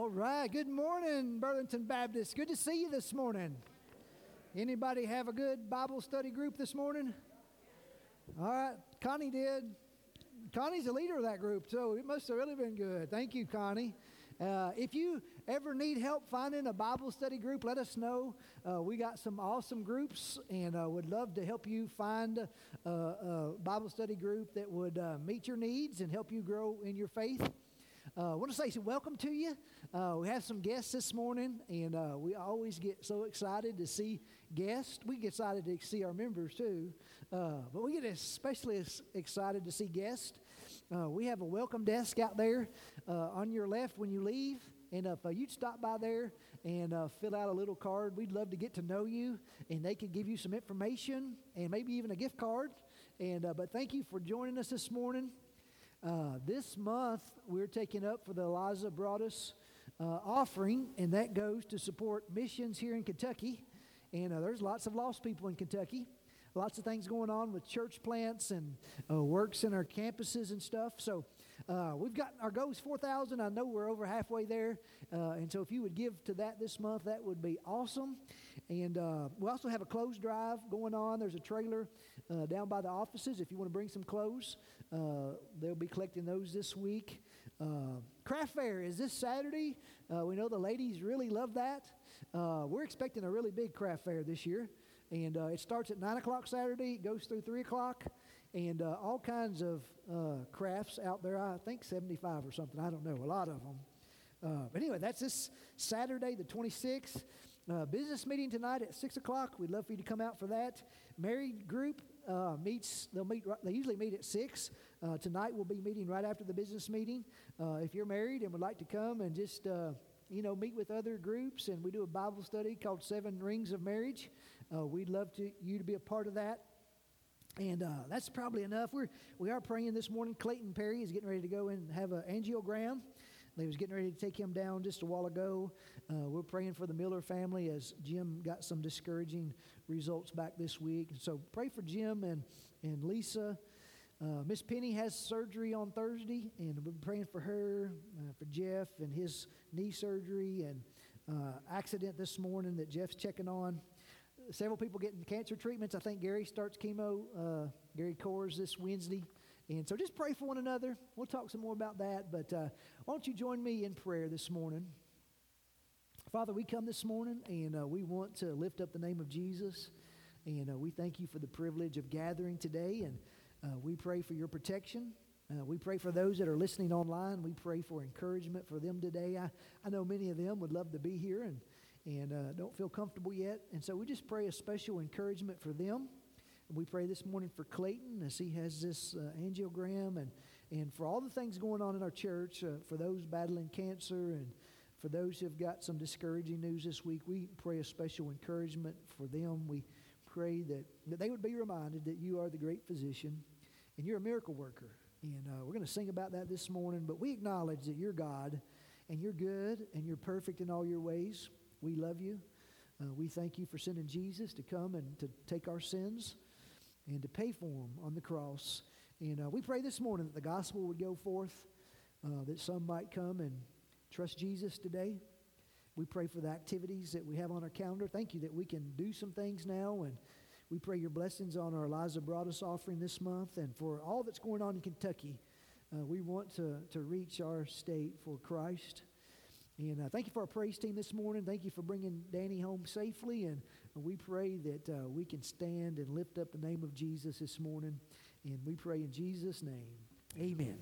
All right. Good morning, Burlington Baptist. Good to see you this morning. Anybody have a good Bible study group this morning? All right. Connie did. Connie's the leader of that group, so it must have really been good. Thank you, Connie. Uh, if you ever need help finding a Bible study group, let us know. Uh, we got some awesome groups and uh, would love to help you find a, a Bible study group that would uh, meet your needs and help you grow in your faith. Uh, I want to say welcome to you. Uh, we have some guests this morning, and uh, we always get so excited to see guests. We get excited to see our members too, uh, but we get especially excited to see guests. Uh, we have a welcome desk out there on your left when you leave. And if you'd stop by there and fill out a little card, we'd love to get to know you, and they could give you some information and maybe even a gift card. And but thank you for joining us this morning. Uh, this month, we're taking up for the Eliza Broadus uh, offering, and that goes to support missions here in Kentucky. And uh, there's lots of lost people in Kentucky. Lots of things going on with church plants and uh, works in our campuses and stuff. So uh, we've got our goal is 4,000. I know we're over halfway there. Uh, and so if you would give to that this month, that would be awesome. And uh, we also have a clothes drive going on. There's a trailer uh, down by the offices if you want to bring some clothes. Uh, they'll be collecting those this week. Uh, craft fair is this Saturday. We know the ladies really love that. We're expecting a really big craft fair this year. And it starts at 9 o'clock Saturday, goes through 3 o'clock, and uh, all kinds of crafts out there. I think 75 or something. I don't know, a lot of them. but anyway, that's this Saturday, the 26th. business meeting tonight at 6 o'clock. We'd love for you to come out for that. Married group uh, meets, they'll meet, they usually meet at 6. Uh, tonight we'll be meeting right after the business meeting. Uh, if you're married and would like to come and just, uh, you know, meet with other groups, and we do a Bible study called Seven Rings of Marriage, uh, we'd love to, you to be a part of that. And uh, that's probably enough. We're, we are praying this morning. Clayton Perry is getting ready to go and have an angiogram. They was getting ready to take him down just a while ago. Uh, we're praying for the Miller family as Jim got some discouraging results back this week. So pray for Jim and, and Lisa. Uh, Miss Penny has surgery on Thursday, and we're praying for her, uh, for Jeff and his knee surgery, and uh, accident this morning that Jeff's checking on. Several people getting cancer treatments. I think Gary starts chemo, uh, Gary Coors this Wednesday. And so just pray for one another. We'll talk some more about that. But uh, why don't you join me in prayer this morning? Father, we come this morning and uh, we want to lift up the name of Jesus. And uh, we thank you for the privilege of gathering today. And uh, we pray for your protection. Uh, we pray for those that are listening online. We pray for encouragement for them today. I, I know many of them would love to be here and, and uh, don't feel comfortable yet. And so we just pray a special encouragement for them. And we pray this morning for Clayton as he has this uh, angiogram and, and for all the things going on in our church, for those battling cancer and for those who have got some discouraging news this week, we pray a special encouragement for them. We pray that, that they would be reminded that you are the great physician and you're a miracle worker. And uh, we're going to sing about that this morning, but we acknowledge that you're God and you're good and you're perfect in all your ways. We love you. Uh, we thank you for sending Jesus to come and to take our sins and to pay for them on the cross. And uh, we pray this morning that the gospel would go forth, uh, that some might come and trust Jesus today. We pray for the activities that we have on our calendar. Thank you that we can do some things now. And we pray your blessings on our Eliza Broadus offering this month and for all that's going on in Kentucky. Uh, we want to, to reach our state for Christ. And uh, thank you for our praise team this morning. Thank you for bringing Danny home safely. And we pray that uh, we can stand and lift up the name of Jesus this morning. And we pray in Jesus' name. Amen.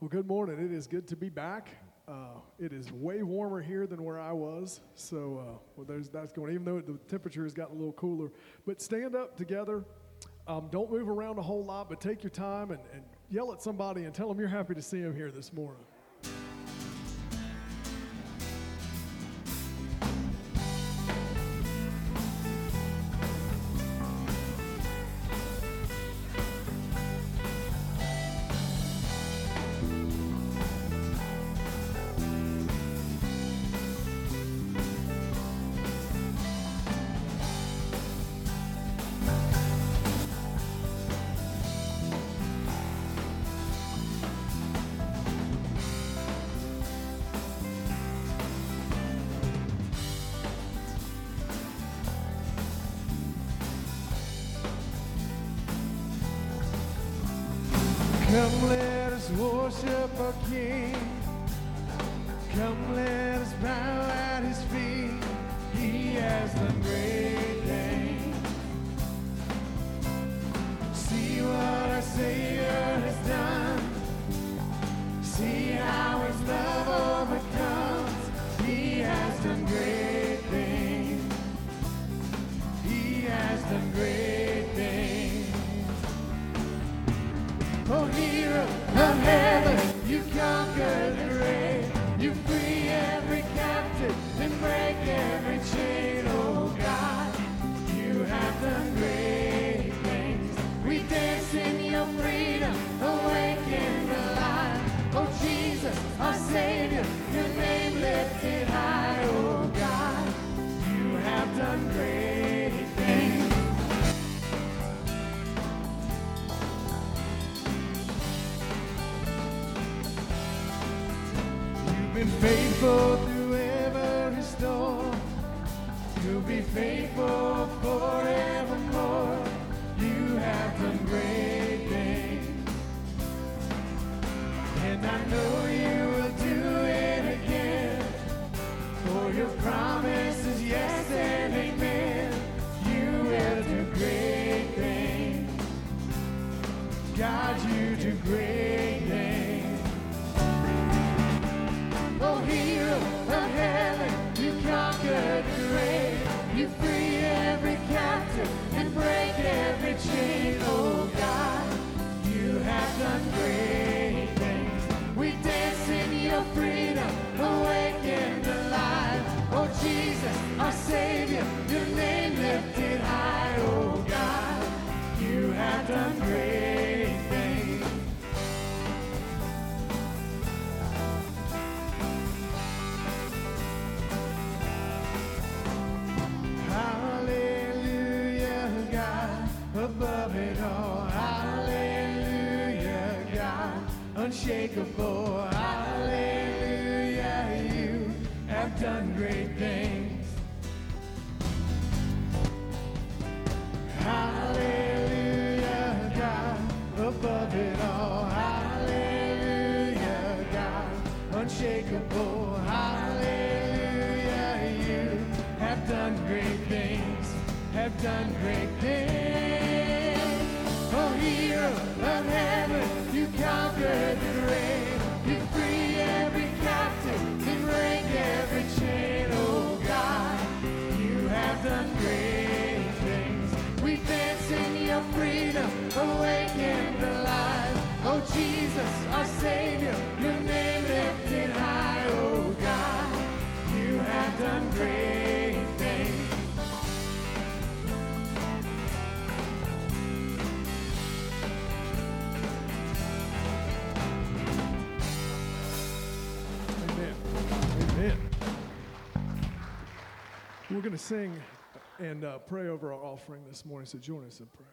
Well, good morning. It is good to be back. Uh, it is way warmer here than where I was, so uh, well, there's that's going. Even though the temperature has gotten a little cooler, but stand up together. Um, don't move around a whole lot, but take your time and, and yell at somebody and tell them you're happy to see them here this morning. Unshakable. Hallelujah, you have done great things. Hallelujah, God, above it all. Hallelujah, God, unshakable. Hallelujah, you have done great things, have done great things. Going to sing and uh, pray over our offering this morning, so join us in prayer.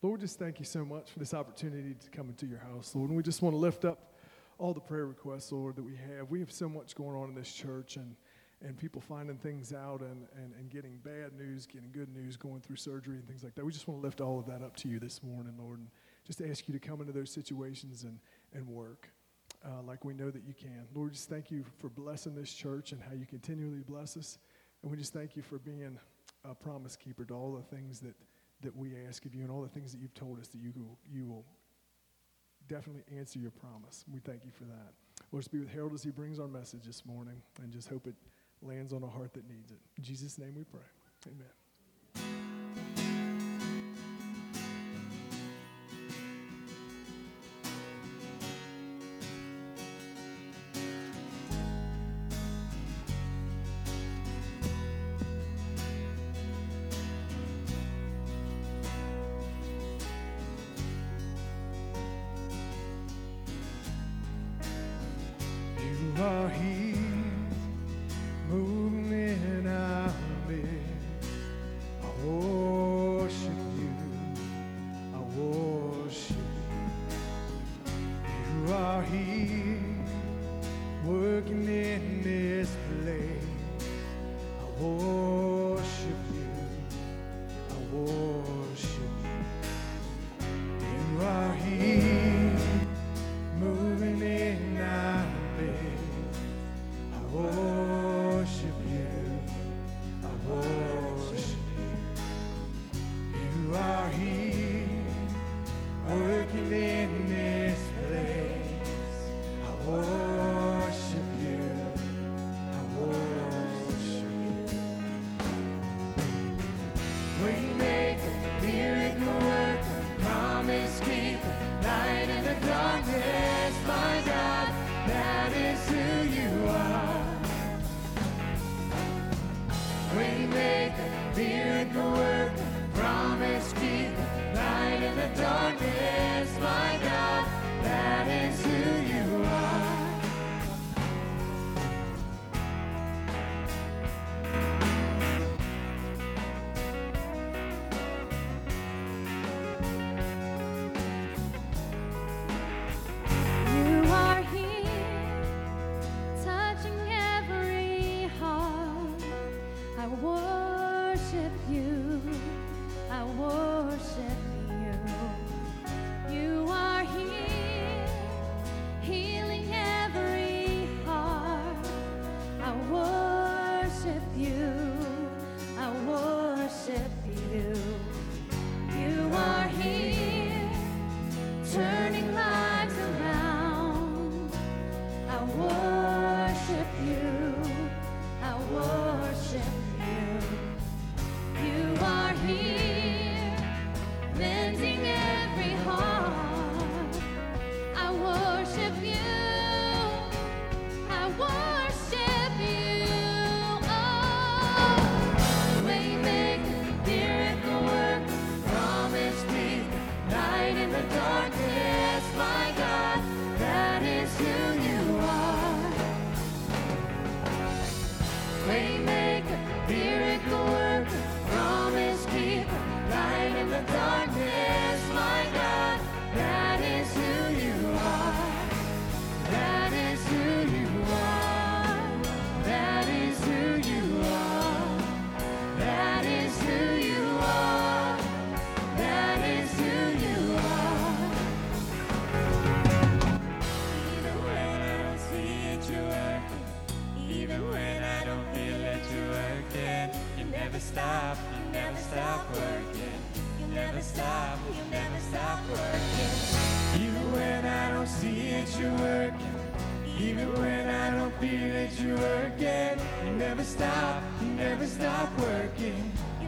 Lord, just thank you so much for this opportunity to come into your house, Lord. And we just want to lift up all the prayer requests, Lord, that we have. We have so much going on in this church and, and people finding things out and, and, and getting bad news, getting good news, going through surgery and things like that. We just want to lift all of that up to you this morning, Lord, and just ask you to come into those situations and, and work uh, like we know that you can. Lord, just thank you for blessing this church and how you continually bless us. And we just thank you for being a promise keeper to all the things that, that we ask of you and all the things that you've told us that you will, you will definitely answer your promise. We thank you for that. Lord, just be with Harold as he brings our message this morning and just hope it lands on a heart that needs it. In Jesus' name we pray. Amen.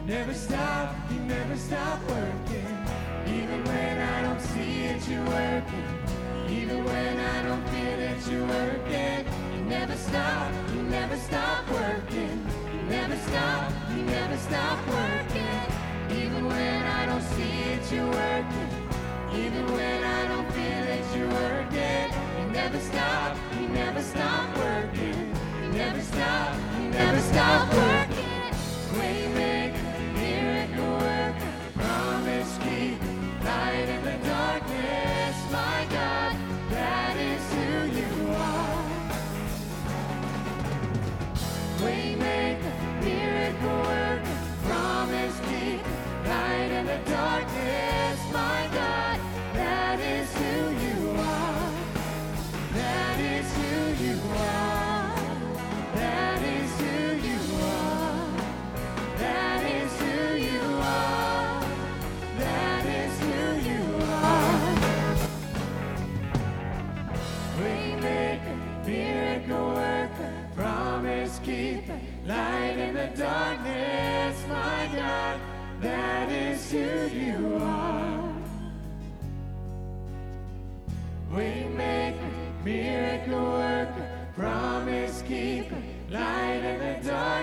Never stop,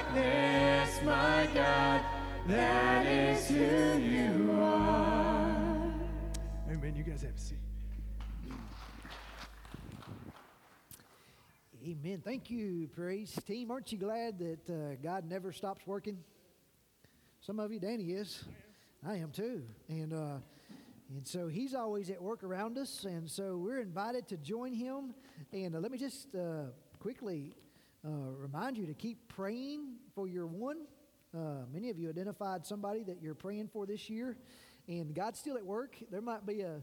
darkness, my God, that is who you are. Amen. You guys have a seat. Amen. Thank you, praise team. Aren't you glad that uh, God never stops working? Some of you, Danny is. I am too. And uh, and so He's always at work around us, and so we're invited to join Him. And uh, let me just uh, quickly remind you to keep praying for your one. Uh, many of you identified somebody that you're praying for this year, and God's still at work. There might be a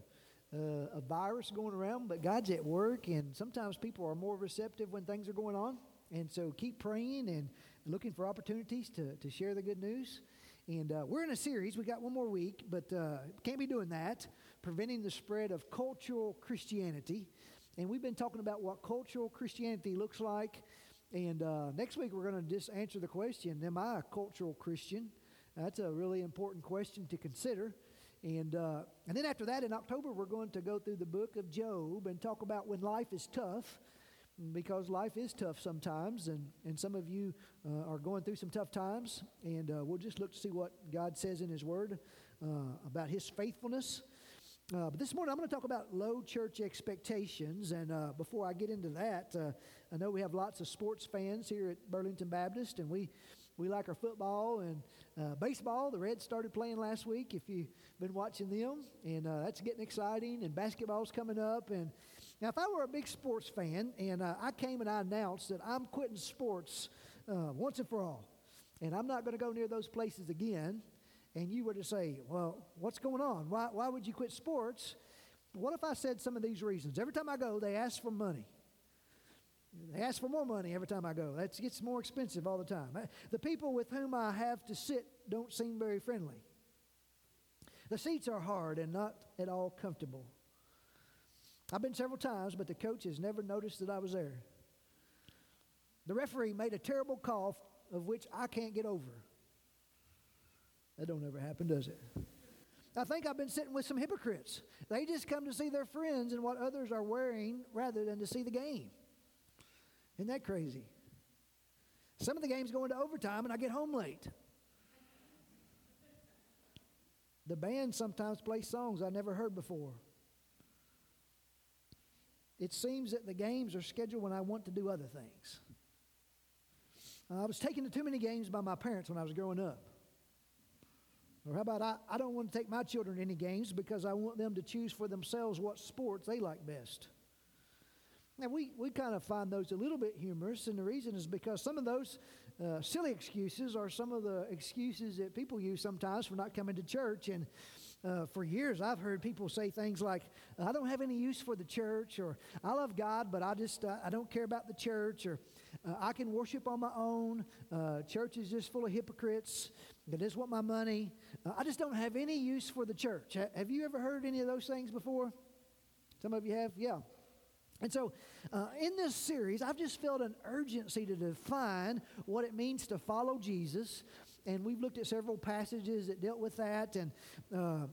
uh, a virus going around, but God's at work, and sometimes people are more receptive when things are going on. And so keep praying and looking for opportunities to, to share the good news. And uh, we're in a series. We got one more week, but uh, can't be doing that. Preventing the spread of cultural Christianity. And we've been talking about what cultural Christianity looks like. And uh, next week, we're going to just answer the question Am I a cultural Christian? That's a really important question to consider. And, uh, and then after that, in October, we're going to go through the book of Job and talk about when life is tough. because life is tough sometimes, and, and some of you uh, are going through some tough times. And uh, we'll just look to see what God says in His Word uh, about His faithfulness. Uh, but this morning I'm going to talk about low church expectations. And uh, before I get into that, uh, I know we have lots of sports fans here at Burlington Baptist, and we we like our football and uh, baseball. The Reds started playing last week. If you've been watching them, and uh, that's getting exciting. And basketball's coming up. And now, if I were a big sports fan and uh, I came and I announced that I'm quitting sports once and for all, and I'm not going to go near those places again, and you were to say, "Well, what's going on? Why why would you quit sports?" What if I said some of these reasons? Every time I go, they ask for money. They ask for more money every time I go. That gets more expensive all the time. Uh, the people with whom I have to sit don't seem very friendly. The seats are hard and not at all comfortable. I've been several times, but the coach has never noticed that I was there. The referee made a terrible call of which I can't get over. That don't ever happen, does it? I think I've been sitting with some hypocrites. They just come to see their friends and what others are wearing rather than to see the game. Isn't that crazy? Some of the games go into overtime and I get home late. The band sometimes plays songs I never heard before. It seems that the games are scheduled when I want to do other things. I was taken to too many games by my parents when I was growing up. Or how about I, I don't want to take my children to any games because I want them to choose for themselves what sports they like best. Now, we, we kind of find those a little bit humorous, and the reason is because some of those uh, silly excuses are some of the excuses that people use sometimes for not coming to church. And uh, for years, I've heard people say things like, I don't have any use for the church, or I love God, but I just, uh, I don't care about the church, or uh, I can worship on my own. Uh, church is just full of hypocrites. They just want my money. Uh, I just don't have any use for the church. have you ever heard any of those things before? Some of you have? Yeah. And so, uh, in this series, I've just felt an urgency to define what it means to follow Jesus. And we've looked at several passages that dealt with that. And, uh,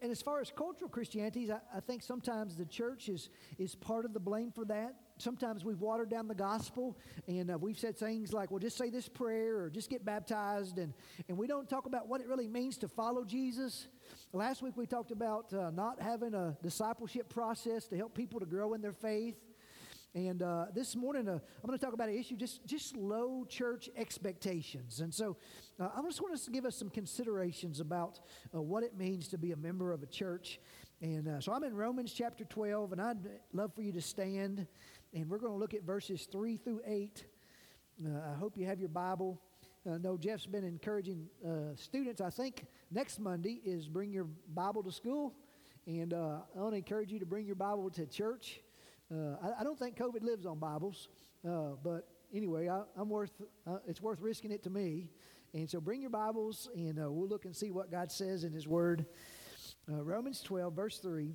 and as far as cultural Christianity, I, I think sometimes the church is, is part of the blame for that sometimes we've watered down the gospel and uh, we've said things like, well, just say this prayer or just get baptized. And, and we don't talk about what it really means to follow Jesus. Last week we talked about uh, not having a discipleship process to help people to grow in their faith. And uh, this morning, uh, I'm going to talk about an issue just, just low church expectations. And so uh, I just want to give us some considerations about uh, what it means to be a member of a church. And uh, so I'm in Romans chapter 12, and I'd love for you to stand and we're going to look at verses 3 through 8. Uh, I hope you have your Bible. I know Jeff's been encouraging uh, students. I think next Monday is bring your Bible to school. And uh, I want to encourage you to bring your Bible to church. Uh, I, I, don't think COVID lives on Bibles, uh, but anyway, I, am worth. Uh, it's worth risking it to me. And so, bring your Bibles, and we'll look and see what God says in His Word. Romans 12, verse 3.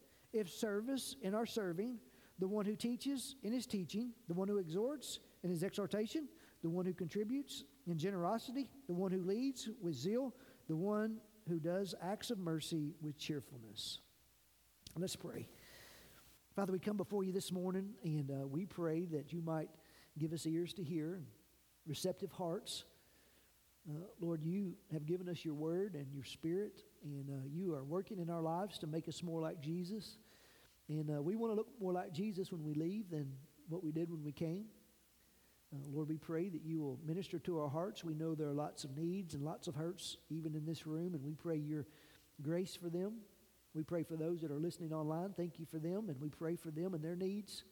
if service in our serving, the one who teaches in his teaching, the one who exhorts in his exhortation, the one who contributes in generosity, the one who leads with zeal, the one who does acts of mercy with cheerfulness. Let's pray. Father, we come before you this morning and uh, we pray that you might give us ears to hear receptive hearts. Uh, Lord, you have given us your word and your spirit, and uh, you are working in our lives to make us more like Jesus. And uh, we want to look more like Jesus when we leave than what we did when we came. Uh, Lord, we pray that you will minister to our hearts. We know there are lots of needs and lots of hurts, even in this room, and we pray your grace for them. We pray for those that are listening online. Thank you for them, and we pray for them and their needs.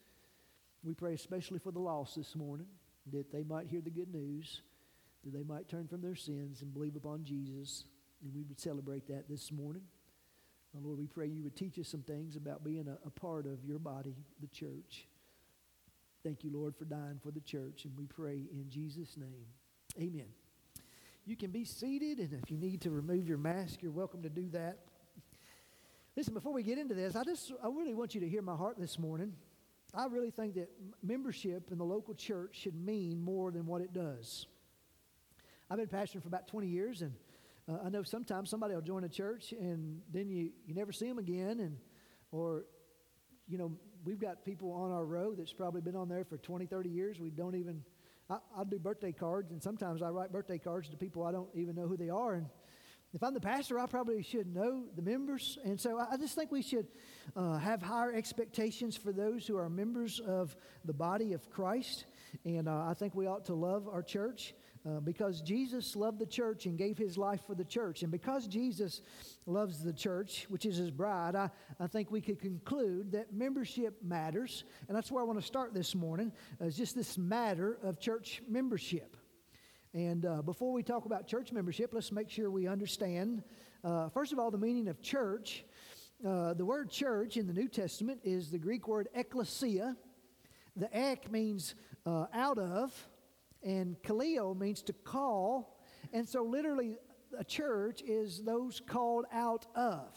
We pray especially for the lost this morning, that they might hear the good news that they might turn from their sins and believe upon Jesus. And we would celebrate that this morning. Uh, Lord, we pray you would teach us some things about being a, a part of your body, the church. Thank you, Lord, for dying for the church, and we pray in Jesus' name. Amen. You can be seated, and if you need to remove your mask, you're welcome to do that. Listen, before we get into this, I just I really want you to hear my heart this morning. I really think that membership in the local church should mean more than what it does. I've been pastoring for about 20 years, and uh, I know sometimes somebody will join a church and then you, you never see them again, and or you know we've got people on our row that's probably been on there for 20, 30 years. We don't even. I, I do birthday cards, and sometimes I write birthday cards to people I don't even know who they are, and if I'm the pastor, I probably should know the members. And so I just think we should uh, have higher expectations for those who are members of the body of Christ. And uh, I think we ought to love our church. Uh, because Jesus loved the church and gave his life for the church. And because Jesus loves the church, which is his bride, I, I think we could conclude that membership matters. And that's where I want to start this morning, is just this matter of church membership. And uh, before we talk about church membership, let's make sure we understand, uh, first of all, the meaning of church. Uh, the word church in the New Testament is the Greek word ekklesia. The ek means uh, out of, and kaleo means to call. And so, literally, a church is those called out of.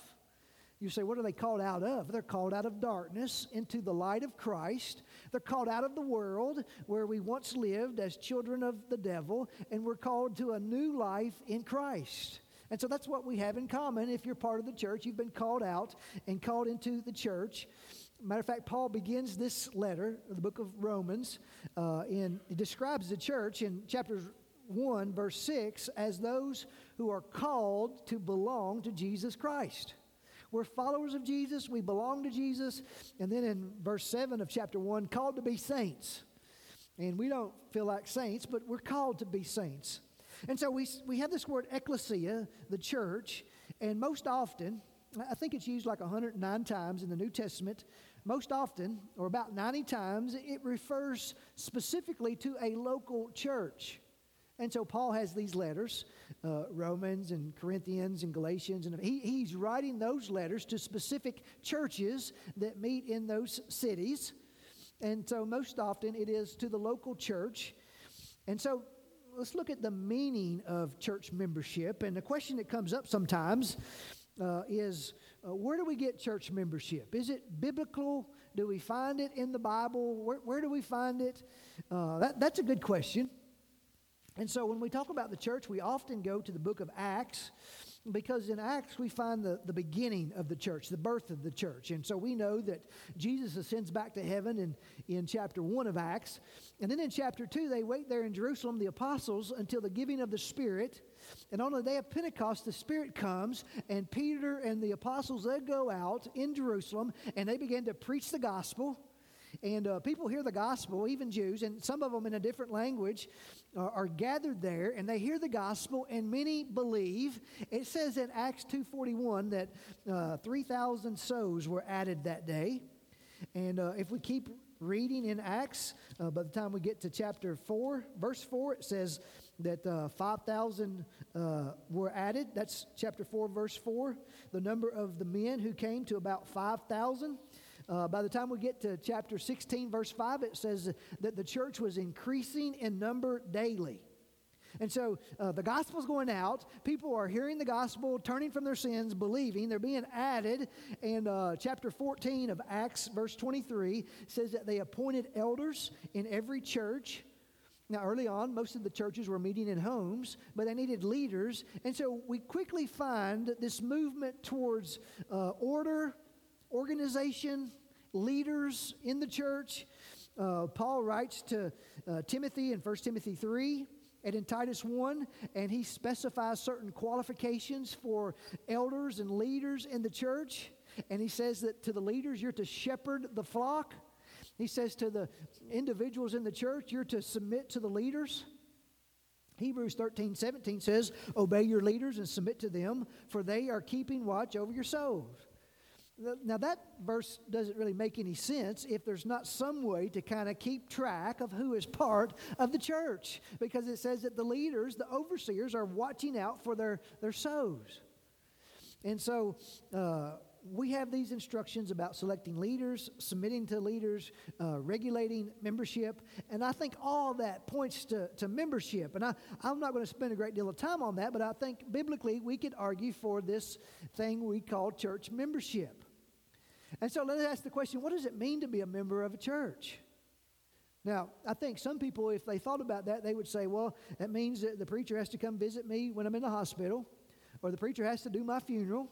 You say, what are they called out of? They're called out of darkness into the light of Christ. They're called out of the world where we once lived as children of the devil, and we're called to a new life in Christ. And so that's what we have in common. If you're part of the church, you've been called out and called into the church. Matter of fact, Paul begins this letter, the book of Romans, uh, in he describes the church in chapter 1, verse 6, as those who are called to belong to Jesus Christ. We're followers of Jesus, we belong to Jesus. And then in verse 7 of chapter 1, called to be saints. And we don't feel like saints, but we're called to be saints. And so we, we have this word ecclesia, the church, and most often, I think it's used like 109 times in the New Testament. Most often, or about 90 times, it refers specifically to a local church. And so Paul has these letters, uh, Romans and Corinthians and Galatians, and he, he's writing those letters to specific churches that meet in those cities. And so most often it is to the local church. And so let's look at the meaning of church membership. And the question that comes up sometimes uh, is uh, where do we get church membership? Is it biblical? Do we find it in the Bible? Where, where do we find it? Uh, that, that's a good question. And so when we talk about the church, we often go to the book of Acts because in Acts we find the, the beginning of the church, the birth of the church. And so we know that Jesus ascends back to heaven in, in chapter 1 of Acts. And then in chapter 2, they wait there in Jerusalem, the apostles, until the giving of the Spirit. And on the day of Pentecost, the Spirit comes, and Peter and the apostles, they go out in Jerusalem and they begin to preach the gospel. And uh, people hear the gospel, even Jews, and some of them in a different language are, are gathered there, and they hear the gospel, and many believe. It says in Acts 2.41 that uh, 3,000 souls were added that day. And uh, if we keep reading in Acts, uh, by the time we get to chapter 4, verse 4, it says that uh, 5,000 uh, were added. That's chapter 4, verse 4. The number of the men who came to about 5,000. Uh, by the time we get to chapter 16, verse 5, it says that the church was increasing in number daily. And so uh, the gospel's going out. People are hearing the gospel, turning from their sins, believing. They're being added. And uh, chapter 14 of Acts, verse 23, says that they appointed elders in every church. Now, early on, most of the churches were meeting in homes, but they needed leaders. And so we quickly find this movement towards uh, order organization, leaders in the church. Uh, Paul writes to uh, Timothy in 1 Timothy 3 and in Titus 1, and he specifies certain qualifications for elders and leaders in the church. And he says that to the leaders, you're to shepherd the flock. He says to the individuals in the church, you're to submit to the leaders. Hebrews 13, 17 says, Obey your leaders and submit to them, for they are keeping watch over your souls. Now, that verse doesn't really make any sense if there's not some way to kind of keep track of who is part of the church, because it says that the leaders, the overseers, are watching out for their, their souls. And so, uh, we have these instructions about selecting leaders, submitting to leaders, uh, regulating membership, and I think all that points to, to membership. And I, I'm not going to spend a great deal of time on that, but I think biblically we could argue for this thing we call church membership. And so let's ask the question what does it mean to be a member of a church? Now, I think some people, if they thought about that, they would say, well, that means that the preacher has to come visit me when I'm in the hospital, or the preacher has to do my funeral,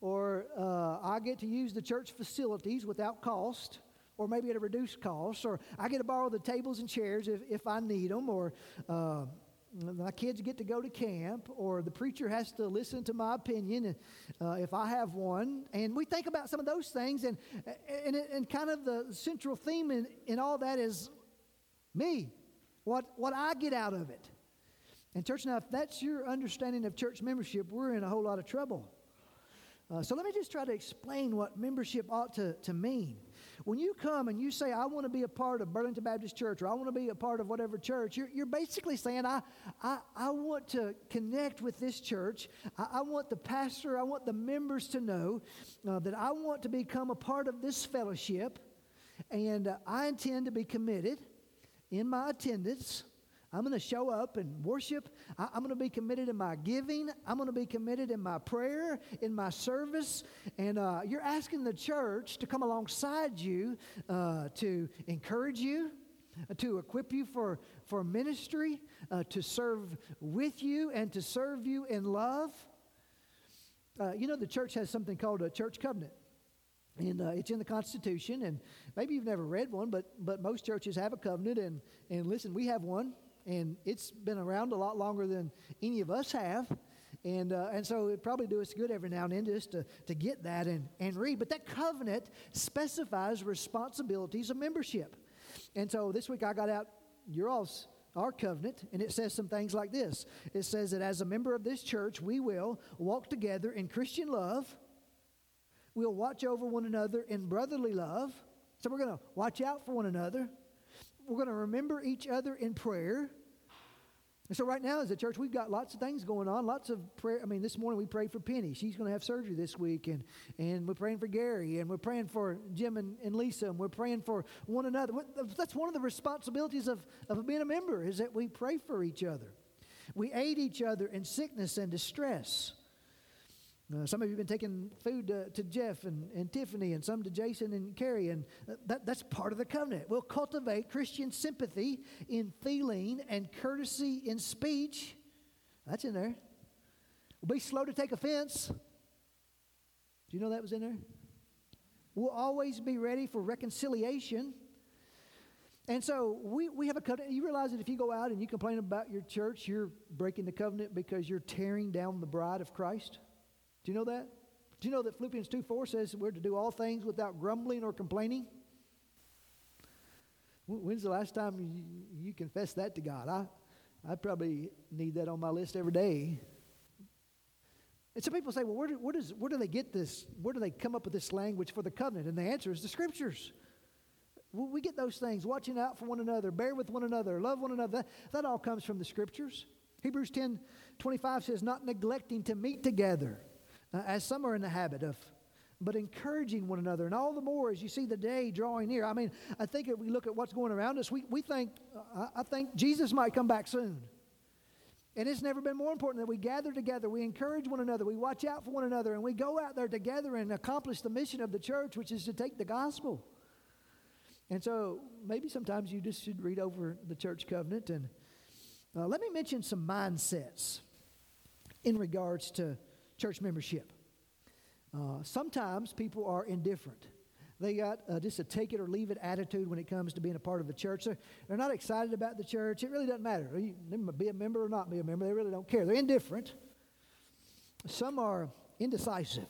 or uh, I get to use the church facilities without cost, or maybe at a reduced cost, or I get to borrow the tables and chairs if, if I need them, or uh, my kids get to go to camp, or the preacher has to listen to my opinion uh, if I have one. And we think about some of those things, and, and, and kind of the central theme in, in all that is me, what, what I get out of it. And, church, now, if that's your understanding of church membership, we're in a whole lot of trouble. Uh, so let me just try to explain what membership ought to, to mean. When you come and you say, I want to be a part of Burlington Baptist Church, or I want to be a part of whatever church, you're, you're basically saying, I, I, I want to connect with this church. I, I want the pastor, I want the members to know uh, that I want to become a part of this fellowship, and uh, I intend to be committed in my attendance I'm going to show up and worship. I, am going to be committed in my giving. I'm going to be committed in my prayer, in my service. And uh, you're asking the church to come alongside you uh, to encourage you, uh, to equip you for, for ministry, uh, to serve with you, and to serve you in love. Uh, you know, the church has something called a church covenant. And uh, it's in the Constitution, and maybe you've never read one, but but most churches have a covenant. And and listen, we have one and it's been around a lot longer than any of us have. And, uh, and so it probably do us good every now and then just to, to get that and, and read. But that covenant specifies responsibilities of membership. And so this week I got out your all's our covenant, and it says some things like this. It says that as a member of this church, we will walk together in Christian love. We'll watch over one another in brotherly love. So we're going to watch out for one another we're going to remember each other in prayer. And so, right now, as a church, we've got lots of things going on, lots of prayer. I mean, this morning we prayed for Penny. She's going to have surgery this week. And, and we're praying for Gary. And we're praying for Jim and, and Lisa. And we're praying for one another. That's one of the responsibilities of, of being a member, is that we pray for each other. We aid each other in sickness and distress. Uh, some of you have been taking food to, to Jeff and, and Tiffany, and some to Jason and Carrie, and that, that's part of the covenant. We'll cultivate Christian sympathy in feeling and courtesy in speech. That's in there. We'll be slow to take offense. Do you know that was in there? We'll always be ready for reconciliation. And so we, we have a covenant. You realize that if you go out and you complain about your church, you're breaking the covenant because you're tearing down the bride of Christ? Do you know that? Do you know that Philippians 2 4 says we're to do all things without grumbling or complaining? When's the last time you, you confessed that to God? I, I probably need that on my list every day. And some people say, well, where do, where, does, where do they get this? Where do they come up with this language for the covenant? And the answer is the scriptures. We get those things, watching out for one another, bear with one another, love one another. That, that all comes from the scriptures. Hebrews 10 25 says, not neglecting to meet together uh, as some are in the habit of, but encouraging one another. And all the more as you see the day drawing near. I mean, I think if we look at what's going around us, we, we think, uh, I think Jesus might come back soon. And it's never been more important that we gather together, we encourage one another, we watch out for one another, and we go out there together and accomplish the mission of the church, which is to take the gospel. And so maybe sometimes you just should read over the church covenant. And uh, let me mention some mindsets in regards to church membership. Uh, sometimes people are indifferent. They got uh, just a take it or leave it attitude when it comes to being a part of a church. They're, they're not excited about the church. It really doesn't matter. You be a member or not be a member. They really don't care. They're indifferent. Some are indecisive.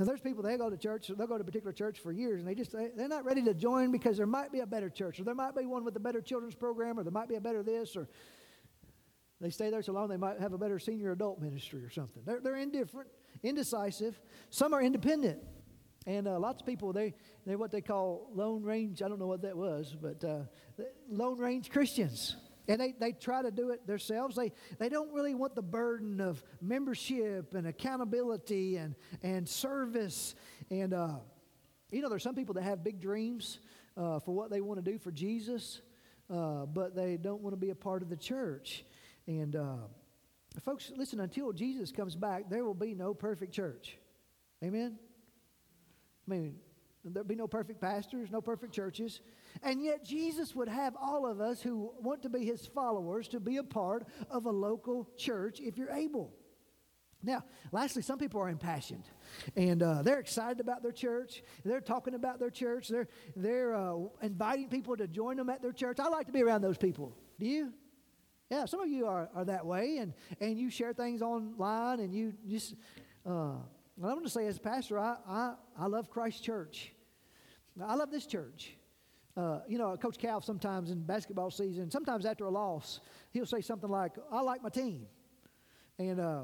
Now, there's people, they go to church, they'll go to a particular church for years, and they just, they're not ready to join because there might be a better church, or there might be one with a better children's program, or there might be a better this, or they stay there so long they might have a better senior adult ministry or something. They're, they're indifferent, indecisive. Some are independent. And uh, lots of people, they, they're what they call lone range. I don't know what that was, but uh, lone range Christians. And they, they try to do it themselves. They, they don't really want the burden of membership and accountability and, and service. And, uh, you know, there's some people that have big dreams uh, for what they want to do for Jesus, uh, but they don't want to be a part of the church. And, uh, folks, listen, until Jesus comes back, there will be no perfect church. Amen? I mean, there'll be no perfect pastors, no perfect churches. And yet, Jesus would have all of us who want to be his followers to be a part of a local church if you're able. Now, lastly, some people are impassioned, and uh, they're excited about their church. They're talking about their church. They're they're uh, inviting people to join them at their church. I like to be around those people. Do you? Yeah, some of you are, are that way, and and you share things online, and you just. Uh, I'm going to say as a pastor, I, I, I love Christ Church. I love this church. Uh, you know, Coach Cal sometimes in basketball season, sometimes after a loss, he'll say something like, I like my team. And uh,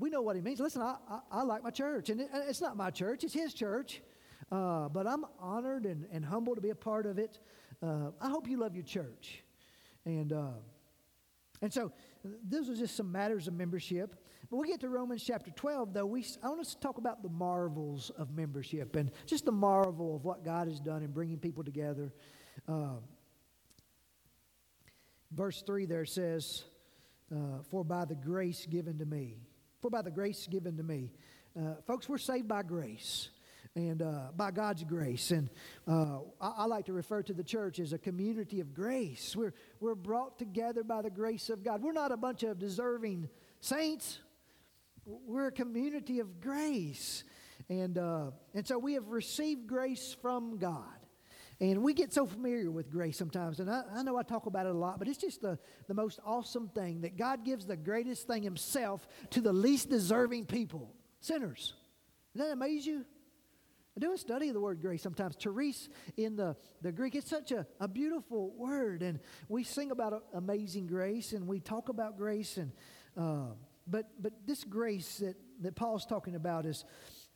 we know what he means. Listen, I, I, I like my church. And it, it's not my church, it's his church. Uh, but I'm honored and, and humbled to be a part of it. Uh, I hope you love your church. And, uh, and so, those are just some matters of membership. But we get to Romans chapter 12, though, we, I want us to talk about the marvels of membership and just the marvel of what God has done in bringing people together. Uh, verse 3 there says, uh, For by the grace given to me, for by the grace given to me. Uh, folks, we're saved by grace and uh, by God's grace. And uh, I, I, like to refer to the church as a community of grace. We're, we're brought together by the grace of God. We're not a bunch of deserving saints. We're a community of grace. And, uh, and so we have received grace from God. And we get so familiar with grace sometimes. And I, I, know I talk about it a lot, but it's just the, the most awesome thing that God gives the greatest thing Himself to the least deserving people sinners. Doesn't that amaze you? I do a study of the word grace sometimes. Charis in the, the Greek, it's such a, a beautiful word. And we sing about amazing grace and we talk about grace. And uh, but, but this grace that, that Paul's talking about is,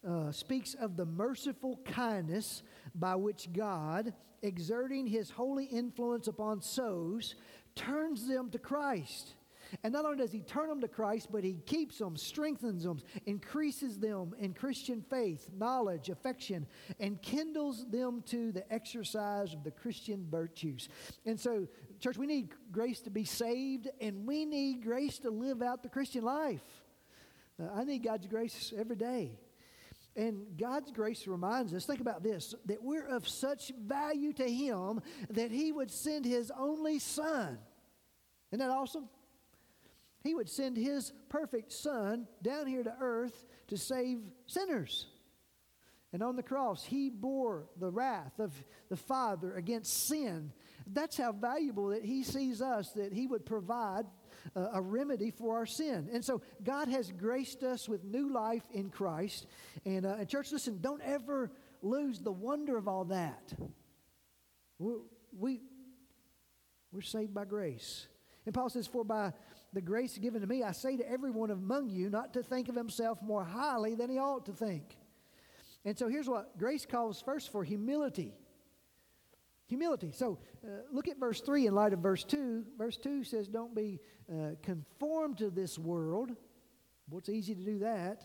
uh, speaks of the merciful kindness by which God, exerting his holy influence upon souls, turns them to Christ. And not only does he turn them to Christ, but he keeps them, strengthens them, increases them in Christian faith, knowledge, affection, and kindles them to the exercise of the Christian virtues. And so, church, we need grace to be saved, and we need grace to live out the Christian life. Uh, I need God's grace every day. And God's grace reminds us, think about this, that we're of such value to Him that He would send His only Son. Isn't that awesome? He would send his perfect son down here to earth to save sinners. And on the cross, he bore the wrath of the Father against sin. That's how valuable that he sees us, that he would provide a, remedy for our sin. And so God has graced us with new life in Christ. And, uh, and church, listen, don't ever lose the wonder of all that. We, we, we're saved by grace. And Paul says, For by the grace given to me, I say to everyone among you not to think of himself more highly than he ought to think. And so here's what grace calls first for humility. Humility. So uh, look at verse 3 in light of verse 2. Verse 2 says, Don't be uh, conformed to this world. Well, it's easy to do that.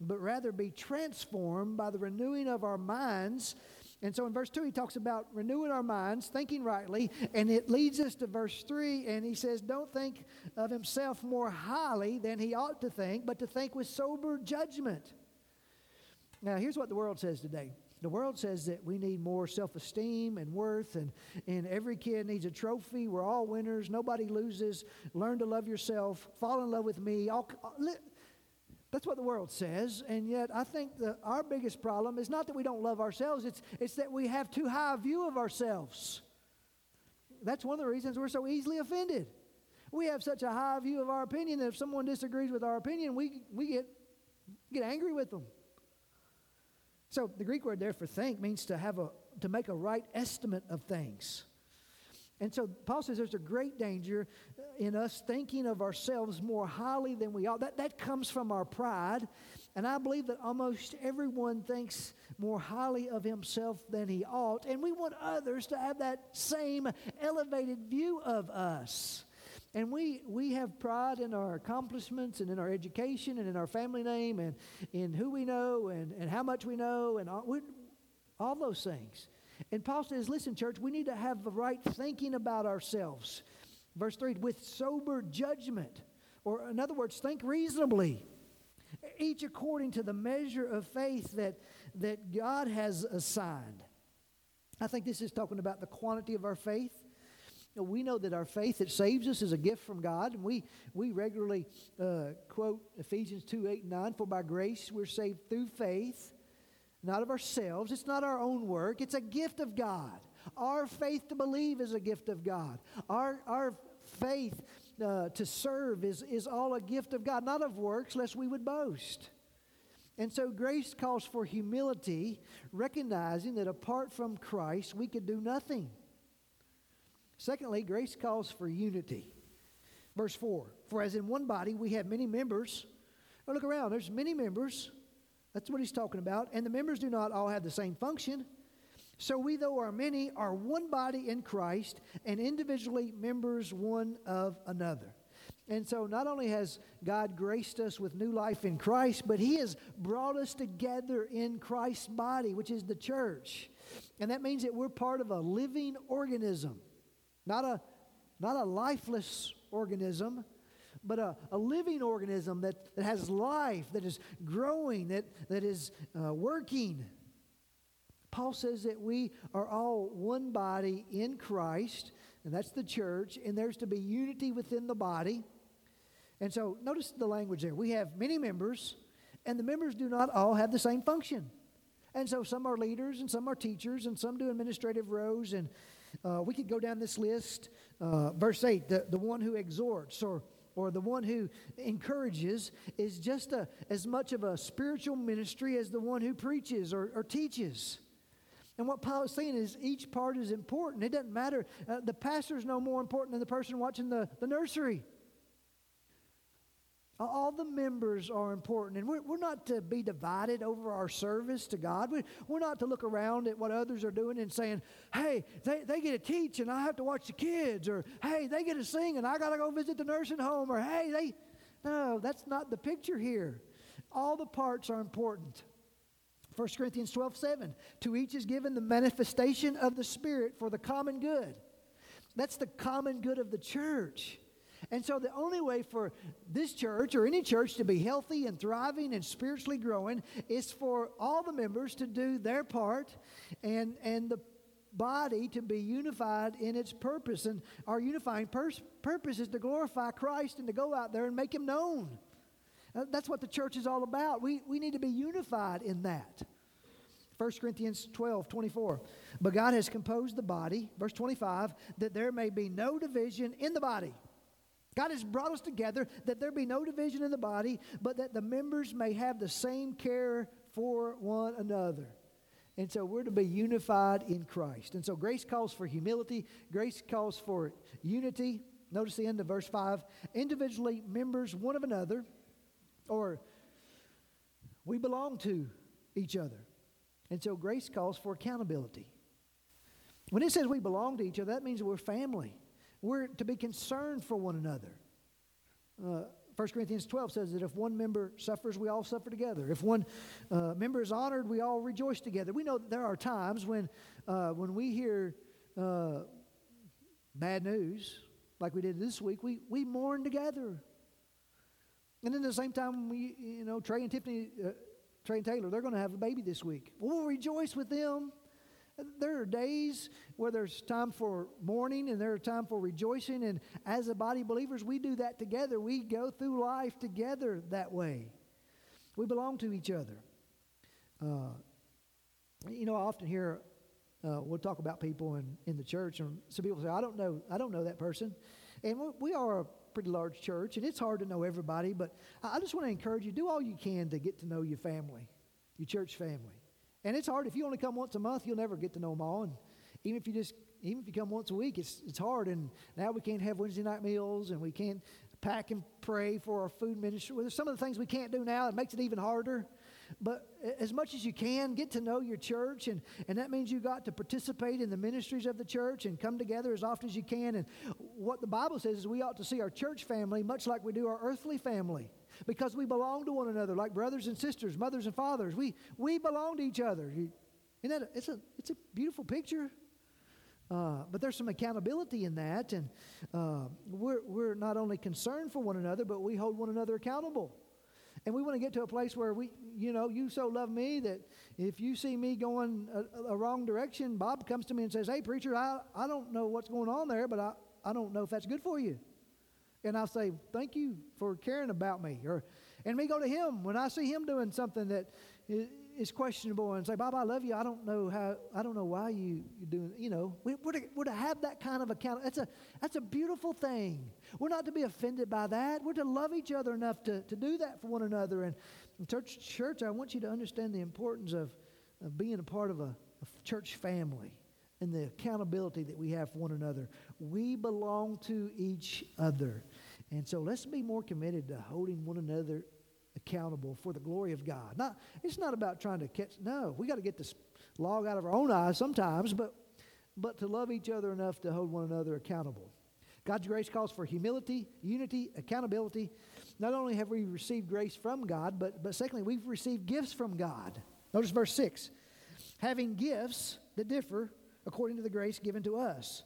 But rather be transformed by the renewing of our minds and so in verse 2, he talks about renewing our minds, thinking rightly, and it leads us to verse 3, and he says, Don't think of himself more highly than he ought to think, but to think with sober judgment. Now, here's what the world says today. The world says that we need more self esteem and worth, and, and every kid needs a trophy. We're all winners. Nobody loses. Learn to love yourself. Fall in love with me. All, that's what the world says, and yet I think that our biggest problem is not that we don't love ourselves, it's, it's that we have too high a view of ourselves. That's one of the reasons we're so easily offended. We have such a high view of our opinion that if someone disagrees with our opinion, we, we get, get angry with them. So the Greek word there for think means to have a to make a right estimate of things. And so Paul says there's a great danger uh, in us thinking of ourselves more highly than we ought. That, that comes from our pride. And I believe that almost everyone thinks more highly of himself than he ought. And we want others to have that same elevated view of us. And we, we have pride in our accomplishments and in our education and in our family name and in who we know and, and how much we know and all, we, all those things. And Paul says, listen, church, we need to have the right thinking about ourselves. Verse 3 with sober judgment, or in other words, think reasonably, each according to the measure of faith that, that God has assigned. I think this is talking about the quantity of our faith. You know, we know that our faith that saves us is a gift from God. And we, we regularly uh, quote Ephesians 2 8 and 9 For by grace we're saved through faith not of ourselves. It's not our own work, it's a gift of God. Our faith to believe is a gift of God. Our, our faith uh, to serve is, is all a gift of God, not of works, lest we would boast. And so grace calls for humility, recognizing that apart from Christ, we could do nothing. Secondly, grace calls for unity. Verse 4 For as in one body we have many members, oh, look around, there's many members that's what he's talking about. And the members do not all have the same function. So we, though are many, are one body in Christ and individually members one of another. And so not only has God graced us with new life in Christ, but he has brought us together in Christ's body, which is the church. And that means that we're part of a living organism, not a, not a lifeless organism, but a, a living organism that, that has life, that is growing, that, that is uh, working. Paul says that we are all one body in Christ, and that's the church, and there's to be unity within the body. And so notice the language there. We have many members, and the members do not all have the same function. And so some are leaders, and some are teachers, and some do administrative roles. And uh, we could go down this list. Uh, verse 8 the, the one who exhorts or or the one who encourages is just a, as much of a spiritual ministry as the one who preaches or, or teaches. And what Paul is saying is each part is important. It doesn't matter. Uh, the pastor is no more important than the person watching the, the nursery. All the members are important, and we're, we're not to be divided over our service to God. We, we're not to look around at what others are doing and saying, hey, they, they get to teach and I have to watch the kids, or hey, they get to sing and I got to go visit the nursing home, or hey, they. No, that's not the picture here. All the parts are important. 1 Corinthians 12 7. To each is given the manifestation of the Spirit for the common good. That's the common good of the church. And so, the only way for this church or any church to be healthy and thriving and spiritually growing is for all the members to do their part and, and the body to be unified in its purpose. And our unifying pers- purpose is to glorify Christ and to go out there and make Him known. Uh, that's what the church is all about. We, we need to be unified in that. 1 Corinthians 12, 24. But God has composed the body, verse 25, that there may be no division in the body God has brought us together that there be no division in the body, but that the members may have the same care for one another. And so we're to be unified in Christ. And so grace calls for humility, grace calls for unity. Notice the end of verse 5 individually members one of another, or we belong to each other. And so grace calls for accountability. When it says we belong to each other, that means we're family. We're to be concerned for one another. Uh, 1 Corinthians 12 says that if one member suffers, we all suffer together. If one uh, member is honored, we all rejoice together. We know that there are times when, uh, when we hear uh, bad news, like we did this week, we, we mourn together. And then at the same time, we, you know, Trey and Tiffany, uh, Trey and Taylor, they're going to have a baby this week. We'll rejoice with them. There are days where there's time for mourning and there are time for rejoicing. And as a body of believers, we do that together. We go through life together that way. We belong to each other. Uh, you know, I often hear uh, we'll talk about people in, in the church, and some people say, "I don't know, I don't know that person," and we are a pretty large church, and it's hard to know everybody. But I just want to encourage you: do all you can to get to know your family, your church family. And it's hard. If you only come once a month, you'll never get to know them all. And even if you just even if you come once a week, it's, it's hard. And now we can't have Wednesday night meals and we can't pack and pray for our food ministry. Well, there's some of the things we can't do now. It makes it even harder. But as much as you can, get to know your church. And, and that means you got to participate in the ministries of the church and come together as often as you can. And what the Bible says is we ought to see our church family much like we do our earthly family because we belong to one another like brothers and sisters, mothers and fathers. We, we belong to each other. Isn't that a, it's, a, it's a beautiful picture. Uh, but there's some accountability in that, and uh, we're, we're not only concerned for one another, but we hold one another accountable. And we want to get to a place where we, you know, you so love me that if you see me going a, a, wrong direction, Bob comes to me and says, Hey, preacher, I, I don't know what's going on there, but I, I don't know if that's good for you. And I'll say, Thank you for caring about me. Or, and we go to him when I see him doing something that is questionable and say, Bob, I love you. I don't know how, I don't know why you, you're doing, you know, we, are to, we're to have that kind of account. That's a, that's a beautiful thing. We're not to be offended by that. We're to love each other enough to, to do that for one another. And, church, church, I want you to understand the importance of, of being a part of a, a church family and the accountability that we have for one another. We belong to each other. And so let's be more committed to holding one another accountable for the glory of God. Not, it's not about trying to catch, no, we got to get this log out of our own eyes sometimes, but, but to love each other enough to hold one another accountable. God's grace calls for humility, unity, accountability. Not only have we received grace from God, but, but secondly, we've received gifts from God. Notice verse 6 having gifts that differ according to the grace given to us.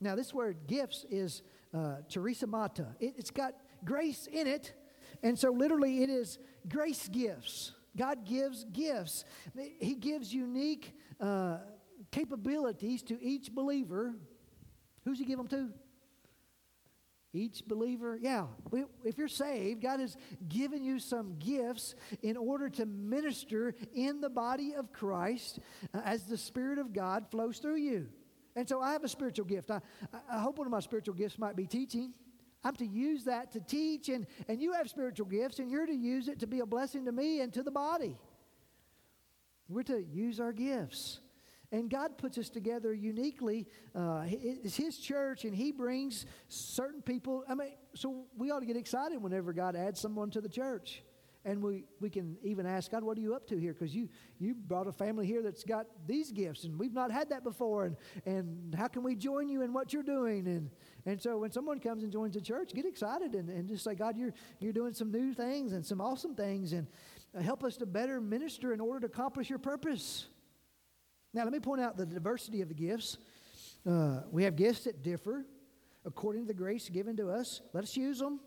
Now, this word gifts is uh, charismata. It, it's got grace in it, and so, literally, it is grace gifts. God gives gifts, He gives unique uh, capabilities to each believer. Who's He give them to? Each believer, yeah. If you're saved, God has given you some gifts in order to minister in the body of Christ uh, as the Spirit of God flows through you. And so I have a spiritual gift. I, I hope one of my spiritual gifts might be teaching. I'm to use that to teach, and, and you have spiritual gifts, and you're to use it to be a blessing to me and to the body. We're to use our gifts. And God puts us together uniquely. Uh, it's His church, and He brings certain people. I mean, so we ought to get excited whenever God adds someone to the church. And we, we can even ask God, what are you up to here? Because you, you brought a family here that's got these gifts, and we've not had that before. And, and how can we join you in what you're doing? And, and so when someone comes and joins the church, get excited and, and just say, God, you're, you're doing some new things and some awesome things, and help us to better minister in order to accomplish your purpose. Now, let me point out the diversity of the gifts. Uh, we have gifts that differ according to the grace given to us. Let us use them.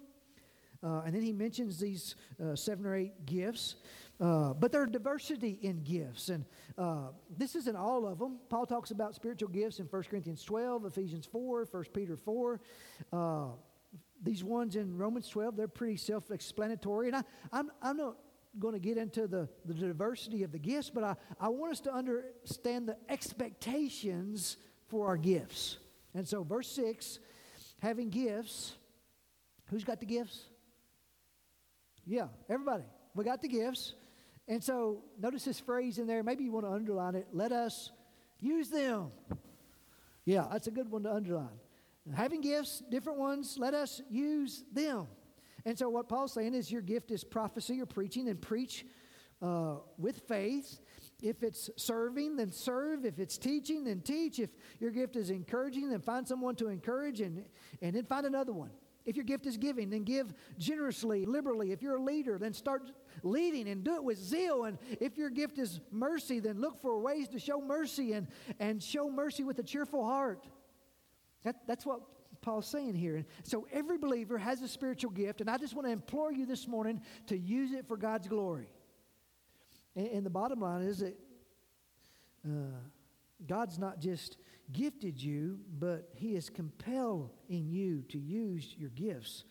Uh, and then he mentions these uh, seven or eight gifts. Uh, but there are diversity in gifts. And uh, this isn't all of them. Paul talks about spiritual gifts in 1 Corinthians 12, Ephesians 4, 1 Peter 4. Uh, these ones in Romans 12, they're pretty self explanatory. And I, I'm, I'm not going to get into the, the diversity of the gifts, but I, I want us to understand the expectations for our gifts. And so, verse 6 having gifts, who's got the gifts? Yeah, everybody. We got the gifts. And so notice this phrase in there. Maybe you want to underline it. Let us use them. Yeah, that's a good one to underline. Having gifts, different ones, let us use them. And so what Paul's saying is your gift is prophecy or preaching, and preach uh, with faith. If it's serving, then serve. If it's teaching, then teach. If your gift is encouraging, then find someone to encourage and, and then find another one. If your gift is giving, then give generously, liberally. If you're a leader, then start leading and do it with zeal. And if your gift is mercy, then look for ways to show mercy and, and show mercy with a cheerful heart. That, that's what Paul's saying here. And so every believer has a spiritual gift, and I just want to implore you this morning to use it for God's glory. And, and the bottom line is that uh, God's not just gifted you, but He is compelling you to use your gifts.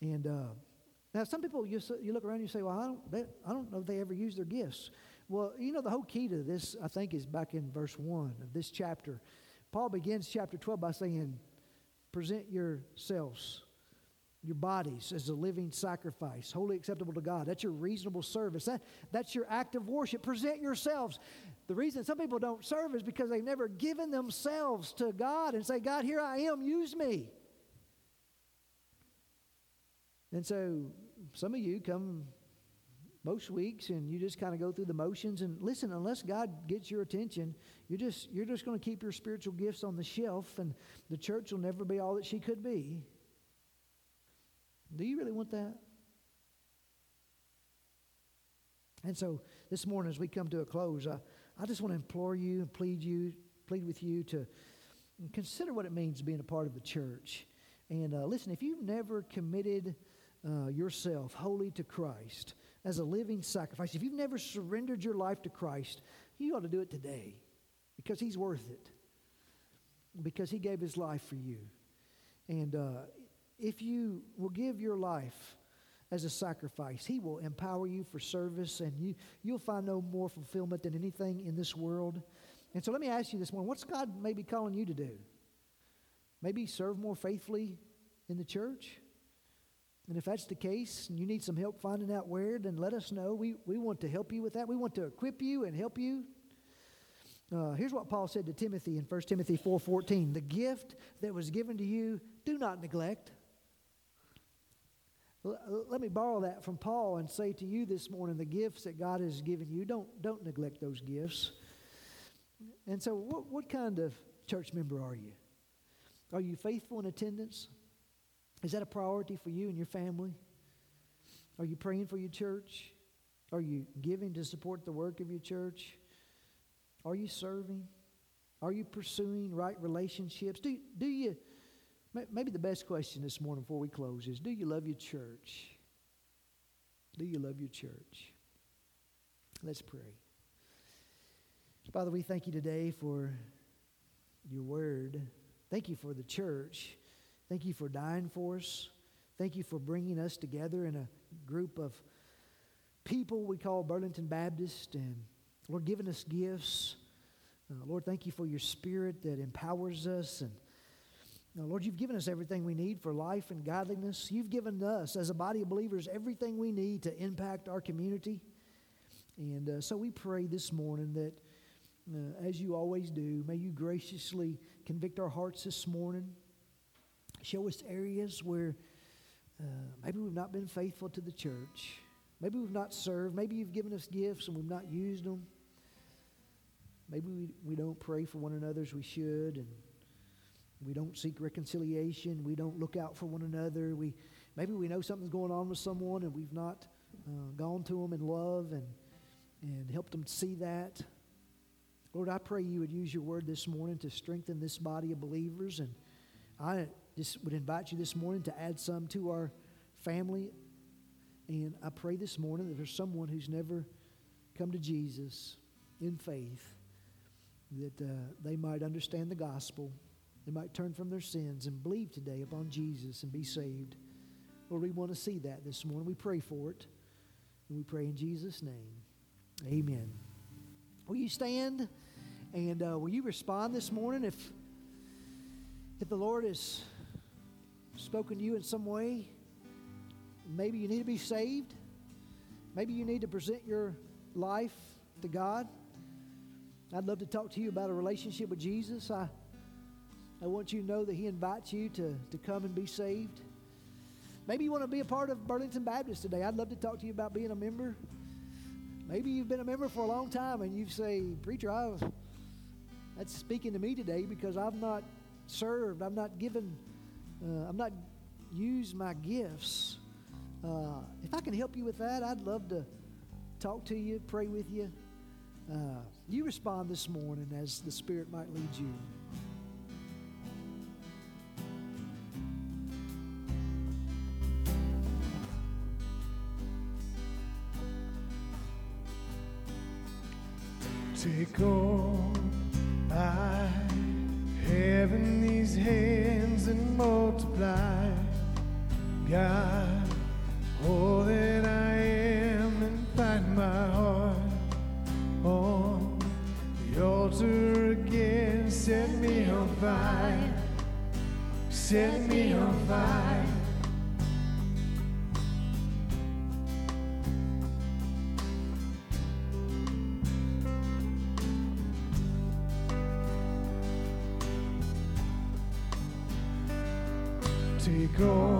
And uh, now, some people you, you look around and you say, "Well, I don't, they, I don't know if they ever use their gifts." Well, you know, the whole key to this, I think, is back in verse one of this chapter. Paul begins chapter twelve by saying, "Present yourselves your bodies as a living sacrifice, wholly acceptable to God. That's your reasonable service. That, that's your act of worship. Present yourselves. The reason some people don't serve is because they've never given themselves to God and say, God, here I am, use me. And so some of you come most weeks and you just kind of go through the motions and listen unless god gets your attention you're just you're just going to keep your spiritual gifts on the shelf and the church will never be all that she could be do you really want that and so this morning as we come to a close I just want to implore you and plead you plead with you to consider what it means being a part of the church and uh, listen if you've never committed uh, yourself wholly to christ as a living sacrifice. If you've never surrendered your life to Christ, you ought to do it today because He's worth it, because He gave His life for you. And uh, if you will give your life as a sacrifice, He will empower you for service, and you, you'll find no more fulfillment than anything in this world. And so let me ask you this morning what's God maybe calling you to do? Maybe serve more faithfully in the church? And if that's the case and you need some help finding out where, then let us know. We, we want to help you with that. We want to equip you and help you. Uh, here's what Paul said to Timothy in 1 Timothy 4.14. The gift that was given to you, do not neglect. Let me borrow that from Paul and say to you this morning, the gifts that God has given you, don't, don't neglect those gifts. And so what, what kind of church member are you? Are you faithful in attendance? Is that a priority for you and your family? Are you praying for your church? Are you giving to support the work of your church? Are you serving? Are you pursuing right relationships? Do, do you, maybe the best question this morning before we close is Do you love your church? Do you love your church? Let's pray. Father, we thank you today for your word. Thank you for the church. Thank you for dying for us. Thank you for bringing us together in a group of people we call Burlington Baptist and Lord, giving us gifts. Uh, Lord, thank you for your spirit that empowers us. And uh, Lord, you've given us everything we need for life and godliness. You've given us, as a body of believers, everything we need to impact our community. And uh, so we pray this morning that, uh, as you always do, may you graciously convict our hearts this morning. Show us areas where uh, maybe we've not been faithful to the church. Maybe we've not served. Maybe you've given us gifts and we've not used them. Maybe we, we don't pray for one another as we should, and we don't seek reconciliation. We don't look out for one another. We maybe we know something's going on with someone and we've not uh, gone to them in love and and helped them see that. Lord, I pray you would use your word this morning to strengthen this body of believers, and I just would invite you this morning to add some to our family. And I pray this morning that there's someone who's never come to Jesus in faith, that uh, they might understand the gospel. They might turn from their sins and believe today upon Jesus and be saved. Lord, we want to see that this morning. We pray for it. And we pray in Jesus' name. Amen. Will you stand and uh, will you respond this morning if if the Lord has spoken to you in some way, maybe you need to be saved. Maybe you need to present your life to God. I'd love to talk to you about a relationship with Jesus. I, I want you to know that He invites you to, to come and be saved. Maybe you want to be a part of Burlington Baptist today. I'd love to talk to you about being a member. Maybe you've been a member for a long time and you say, Preacher, I was, that's speaking to me today because I've not served, I've not given uh, I'm not use my gifts. Uh, if I can help you with that, I'd love to talk to you, pray with you. Uh, you respond this morning as the Spirit might lead you. Take all I have in these hands and multiply. God, all that I am and find my heart on the altar again. Set me on fire, set me on fire. Take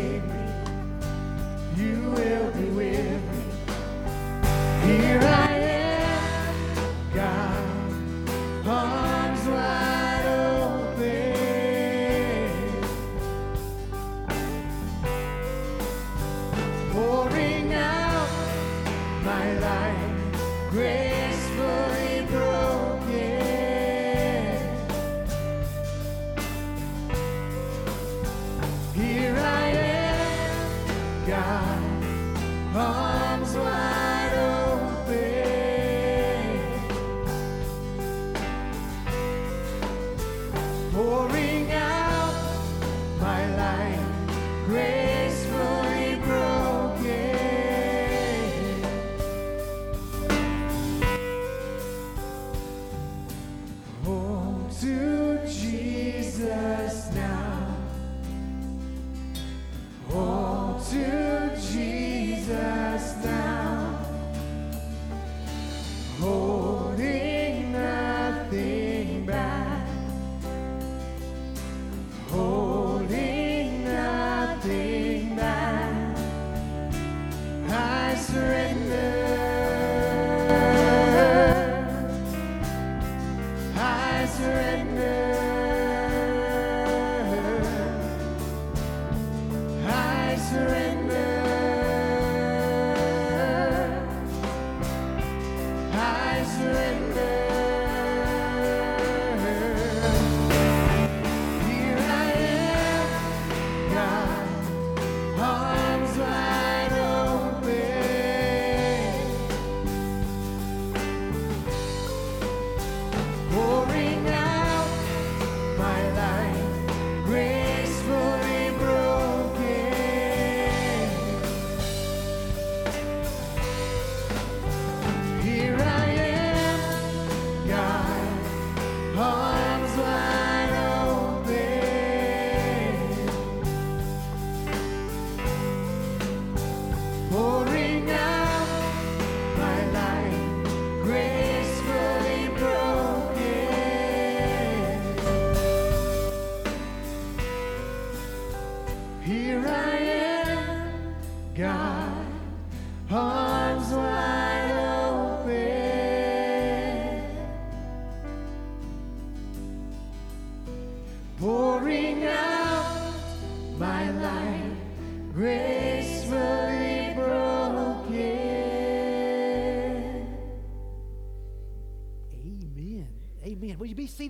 forsake me. You will be with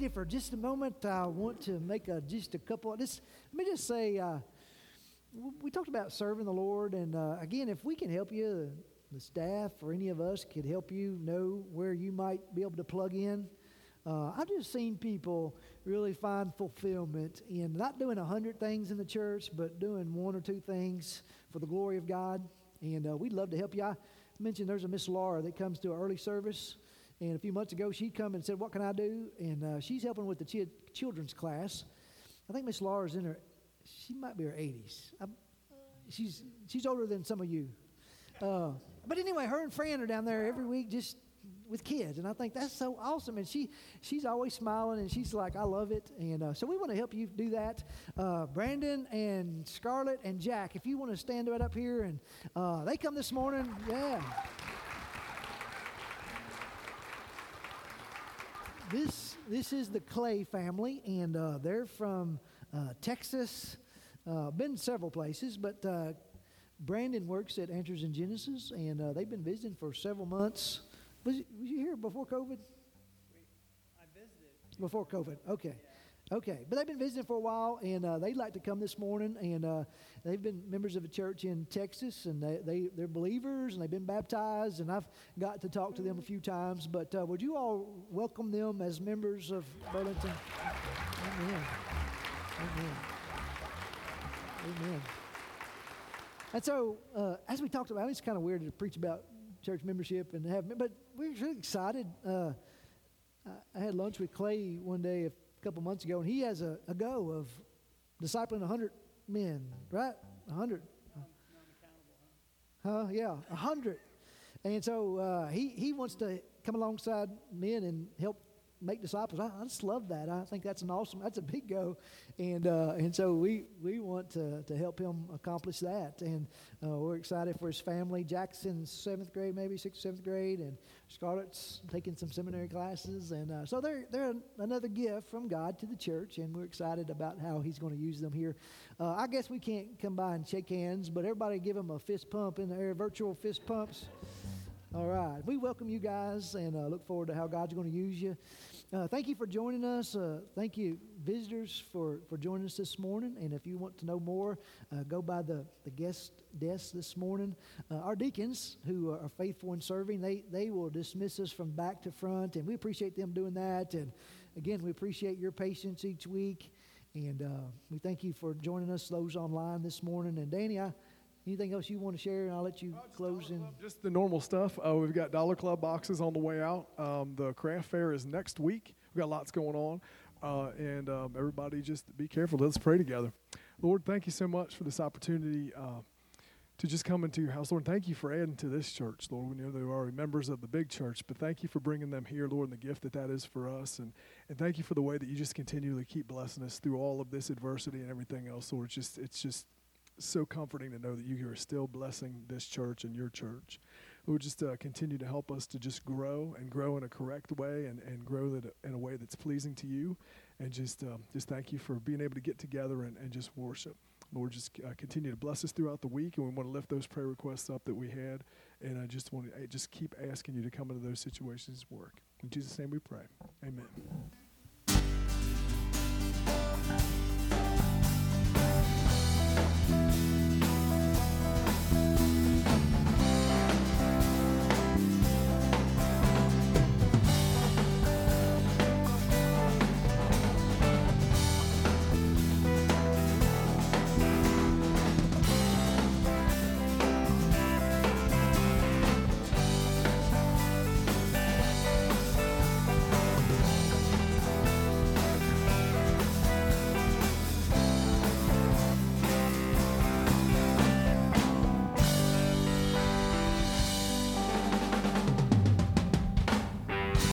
for just a moment? I want to make a, just a couple. This, let me just say, uh, we talked about serving the Lord, and uh, again, if we can help you, the staff or any of us could help you know where you might be able to plug in. Uh, I've just seen people really find fulfillment in not doing a hundred things in the church, but doing one or two things for the glory of God. And uh, we'd love to help you. I mentioned there's a Miss Laura that comes to our early service. And a few months ago, she come and said, "What can I do?" And uh, she's helping with the chi- children's class. I think Miss Laura's in her, she might be her 80s. I'm, she's she's older than some of you. Uh, but anyway, her and Fran are down there every week, just with kids, and I think that's so awesome. And she she's always smiling, and she's like, "I love it." And uh, so we want to help you do that. Uh, Brandon and Scarlett and Jack, if you want to stand right up here, and uh, they come this morning, yeah. This this is the Clay family, and uh, they're from uh, Texas. Uh, been several places, but uh, Brandon works at Answers in Genesis, and uh, they've been visiting for several months. Was, you- was you here before COVID? I visited. Before COVID, okay. Okay, but they've been visiting for a while, and uh, they'd like to come this morning. And uh, they've been members of a church in Texas, and they, they they're believers, and they've been baptized. And I've got to talk to them a few times. But uh, would you all welcome them as members of Burlington? Amen. Amen. Amen. And so, uh, as we talked about, it's kind of weird to preach about church membership and have, but we're really excited. Uh, I- had lunch with Clay one day a couple months ago, and he has a, a go of discipling 100 men, right? 100. Huh? Yeah, 100. And so uh, he, he wants to come alongside men and help make disciples. I, I just love that. I think that's an awesome, that's a big go. And, uh, and so we, we want to, to help him accomplish that. And uh, we're excited for his family. Jackson's seventh grade, maybe sixth, seventh grade, and Scarlett's taking some seminary classes. And uh, so they're, they're another gift from God to the church, and we're excited about how he's going to use them here. Uh, I guess we can't come by and shake hands, but everybody give him a fist pump in the air, virtual fist pumps. All right. We welcome you guys and uh, look forward to how God's going to use you. Uh, thank you for joining us. Uh, thank you, visitors, for, for joining us this morning. And if you want to know more, uh, go by the, the guest desk this morning. Uh, our deacons, who are faithful in serving, they, they will dismiss us from back to front, and we appreciate them doing that. And again, we appreciate your patience each week. And uh, we thank you for joining us, those online this morning. And Danny, I, anything else you want to share? And I'll let you close in. Just the normal stuff. Uh, we've got Dollar Club boxes on the way out. Um, the craft fair is next week. We've got lots going on. Uh, and um, everybody just be careful. Let's pray together. Lord, thank you so much for this opportunity uh, to just come into your house. Lord, thank you for adding to this church. Lord, we know they were already members of the big church, but thank you for bringing them here, Lord, and the gift that that is for us. And, and thank you for the way that you just continually keep blessing us through all of this adversity and everything else. Lord, it's just, it's just so comforting to know that you are still blessing this church and your church. Lord, just uh, continue to help us to just grow and grow in a correct way and, and grow that in a way that's pleasing to you. And just um, just thank you for being able to get together and, and just worship. Lord, just uh, continue to bless us throughout the week, and we want to lift those prayer requests up that we had. And I just want to just keep asking you to come into those situations work. In Jesus' name we pray. Amen.